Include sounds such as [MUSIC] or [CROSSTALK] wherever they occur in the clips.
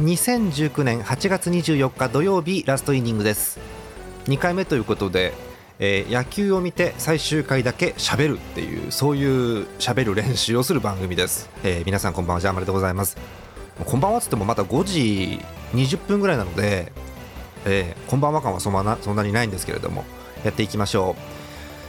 2019年8月24日土曜日ラストイニングです。2回目ということで、えー、野球を見て最終回だけ喋るっていうそういう喋る練習をする番組です、えー、皆さんこんばんはジャーマルでございます。こんばんはっつってもまた5時20分ぐらいなので、えー、こんばんは感はそんなそんなにないんですけれどもやっていきましょう。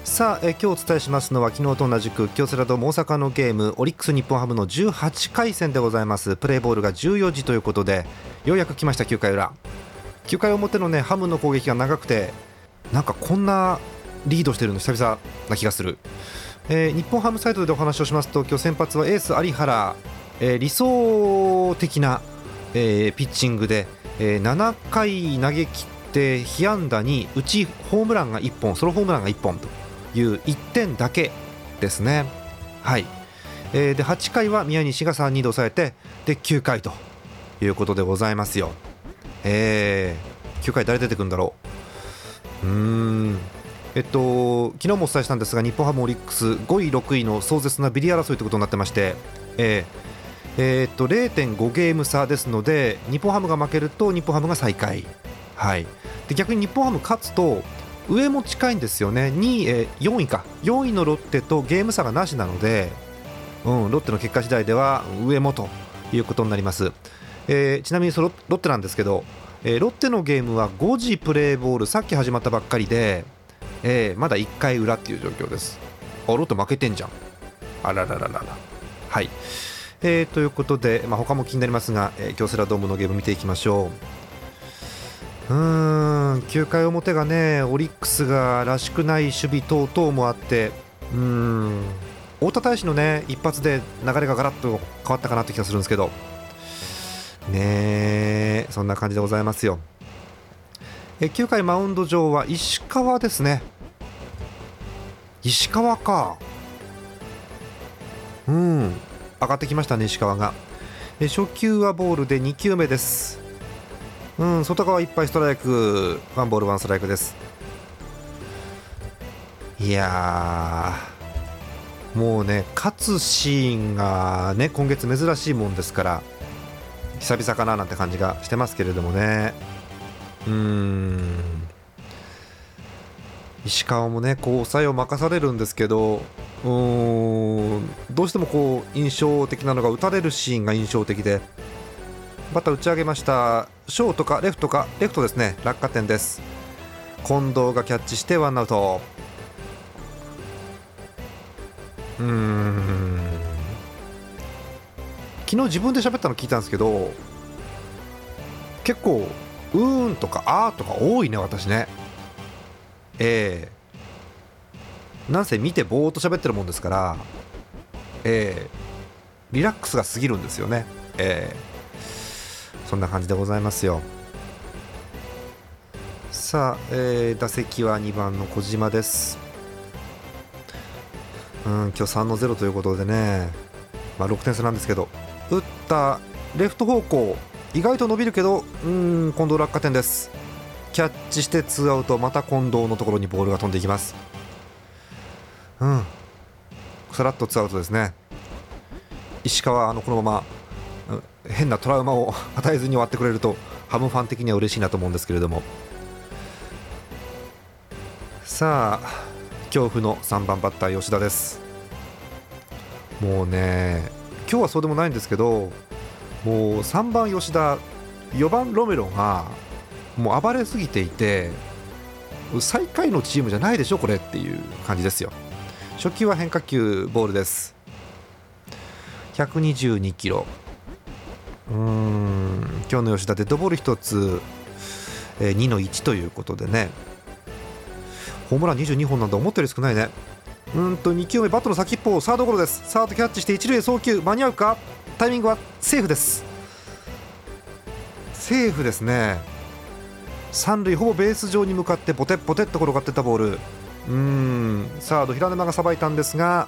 さあ、え今日お伝えしますのは昨日と同じく京セラドーム大阪のゲームオリックス日本ハムの18回戦でございます。プレーボールが14時ということでようやく来ました9回裏。9回表のねハムの攻撃が長くてなんかこんなリードしてるの久々な気がする、えー、日本ハムサイドでお話をしますと今日先発はエース有原、えー、理想的な、えー、ピッチングで、え7回投げ切って被安打にうちホームランが1本ソロホームランが1本と。いう1点だけですね。はい、えー、で8回は宮西が3人で抑えてで9回ということでございますよ。えー、9回誰出てくるんだろう？うーんえっと、昨日もお伝えしたんですが日本ハムオリックス5位、6位の壮絶なビリ争いということになってまして、えーえー、っと0.5ゲーム差ですので日本ハムが負けると日本ハムが最下位、はい、で逆に日本ハム勝つと上も近いんですよね。2位、え4位か。4位のロッテとゲーム差がなしなので、うん、ロッテの結果次第では上もということになります、えー、ちなみにそのロッテなんですけど、えー、ロッテのゲームは5時プレーボールさっき始まったばっかりで、え、まだ1回裏っていう状況です。あロッテ負けてんじゃん。あららららら。はい、えー、ということで、まあ、他も気になりますが、え、京セラドームのゲーム見ていきましょう。うーん9回表がねオリックスがらしくない守備等々もあってうーん太田大使のね一発で流れがガラッと変わったかなって気がするんですけどねそんな感じでございますよ。え9回マウンド上は石川ですね。石川か。うん上がってきましたね石川が。え初球はボールで2球目です。うん、外側いっぱいストライクワンボールワンストライクです。いやもうね勝つシーンがね今月珍しいもんですから久々かななんて感じがしてますけれどもね。うん。石川もねこう抑えを任されるんですけどうん。どうしてもこう印象的なのが打たれるシーンが印象的でバッター打ち上げました。ショートかレフトかレフトですね。落下点です。近藤がキャッチしてワンアウト。うーん。昨日自分で喋ったの聞いたんですけど結構うーんとかあーとか多いね私ね。ええ。ー、なんせ見てぼーっと喋ってるもんですからええ。ー、リラックスが過ぎるんですよね。ええ。ーそんな感じでございますよ。さあ、えー、打席は2番の小島です。うん今日3の0ということでね、まあ、6点差なんですけど打ったレフト方向意外と伸びるけどうん近藤落下点です。キャッチしてツーアウトまた近藤のところにボールが飛んでいきます。うんさらっとツーアウトですね。石川あのこのまま変なトラウマを [LAUGHS] 与えずに終わってくれるとハムファン的には嬉しいなと思うんですけれども。さあ恐怖の3番バッター吉田です。もうね今日はそうでもないんですけどもう3番吉田4番ロメロがもう暴れすぎていて最下位のチームじゃないでしょこれっていう感じですよ。初球は変化球ボールです。122キロ。うん。今日の吉田デッドボール1つ、えー、2の1ということでね。ホームラン22本なんだ思ったより少ないね。うんと2球目バットの先っぽをサードゴロです。サードキャッチして一塁へ送球。間に合うか？タイミングはセーフです。セーフですね。三塁ほぼベース上に向かってポテッポテッと転がってたボール。うん。サード平沼がさばいたんですが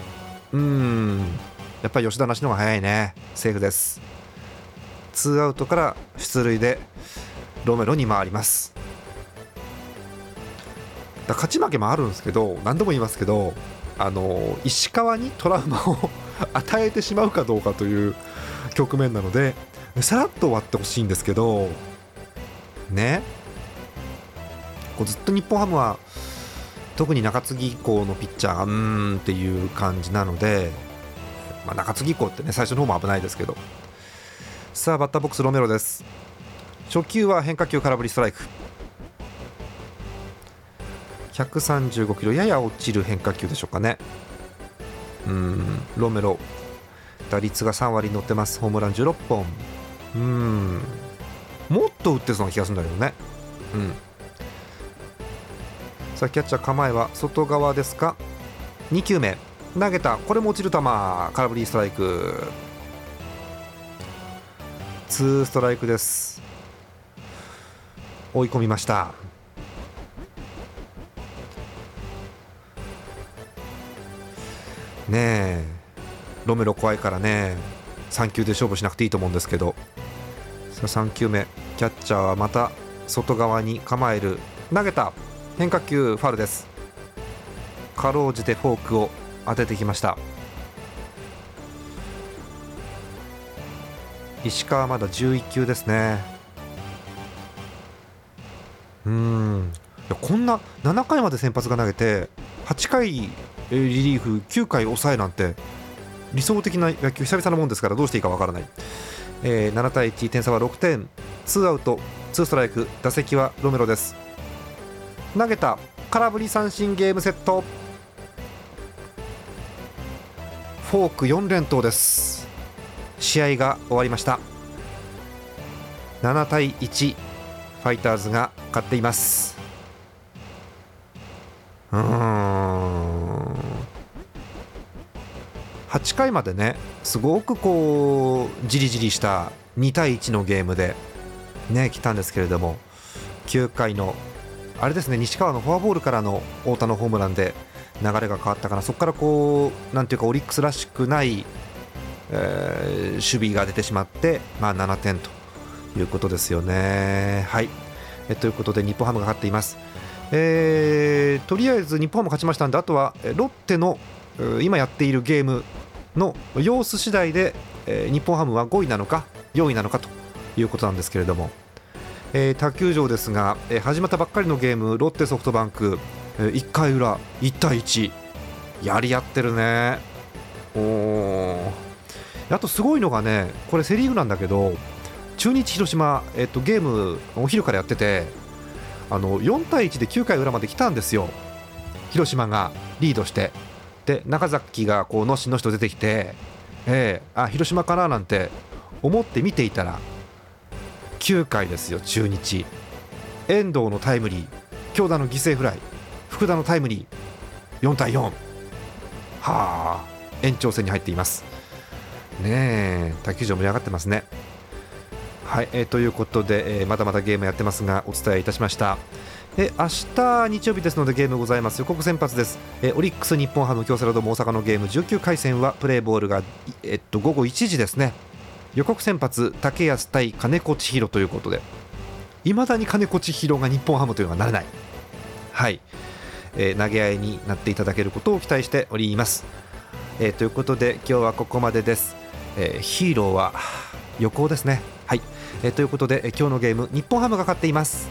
うん。やっぱり吉田なしの方が早いね。セーフです。ツーアウトから出塁でロメロに回ります。勝ち負けもあるんですけど何度も言いますけどあの石川にトラウマを [LAUGHS] 与えてしまうかどうかという局面なのでさらっと終わってほしいんですけどね。こうずっと日本ハムは特に中継ぎ以降のピッチャーがうーんっていう感じなので、まあ、中継ぎ以降ってね最初の方も危ないですけどさあバッターボックスロメロです。初球は変化球空振りストライク。135キロやや落ちる変化球でしょうかね。うんロメロ。打率が3割乗ってます。ホームラン16本。うん。もっと打ってそうな気がするんだけどね。うん。さあキャッチャー構えは外側ですか？2球目。投げた。これも落ちる球。空振りストライク。2ストライクです。追い込みました。ねえ。ロメロ怖いからね。3球で勝負しなくていいと思うんですけど。さあ3球目。キャッチャーはまた外側に構える。投げた。変化球ファウルです。かろうじてフォークを当ててきました。石川まだ11球ですね。うん。こんな7回まで先発が投げて8回リリーフ9回抑えなんて理想的な野球久々なもんですからどうしていいかわからない、えー、7対1点差は6点。ツーアウトツーストライク打席はロメロです。投げた空振り三振ゲームセット。フォーク4連投です。試合が終わりました。7対1ファイターズが勝っています。うん。8回までねすごくこうじりじりした2対1のゲームでね来たんですけれども9回のあれですね西川のフォアボールからの太田のホームランで流れが変わったからそこからこうなんていうかオリックスらしくない、えー、守備が出てしまって、まあ、7点ということですよね。はい。えということで日本ハムが勝っています。えー、とりあえず日本ハム勝ちましたんであとはロッテの今やっているゲームの様子次第で、えー、日本ハムは5位なのか4位なのかということなんですけれども、えー、他球場ですが、えー、始まったばっかりのゲームロッテソフトバンク、えー、1回裏1対1やり合ってるね。おあとすごいのがねこれセ・リーグなんだけど中日広島、えー、とゲームお昼からやっててあの4対1で9回裏まで来たんですよ。広島がリードして。で中崎がこうのしのしと出てきて、えー、あ広島かななんて思って見ていたら9回ですよ中日。遠藤のタイムリー京田の犠牲フライ福田のタイムリー4対4はあ延長戦に入っています。ねえ卓球場盛り上がってますね。はい、えー、ということで、えー、まだまだゲームやってますがお伝えいたしました。え明日日曜日ですのでゲームございます。予告先発です。えオリックス日本ハム京セラドーム大阪のゲーム。19回戦はプレーボールが、えっと、午後1時ですね。予告先発竹安対金子千尋ということで。いまだに金子千尋が日本ハムというのはなれない。はい、えー、投げ合いになっていただけることを期待しております、えー、ということで今日はここまでです、えー、ヒーローは横行ですね。はい、えー、ということで今日のゲーム日本ハムが勝っています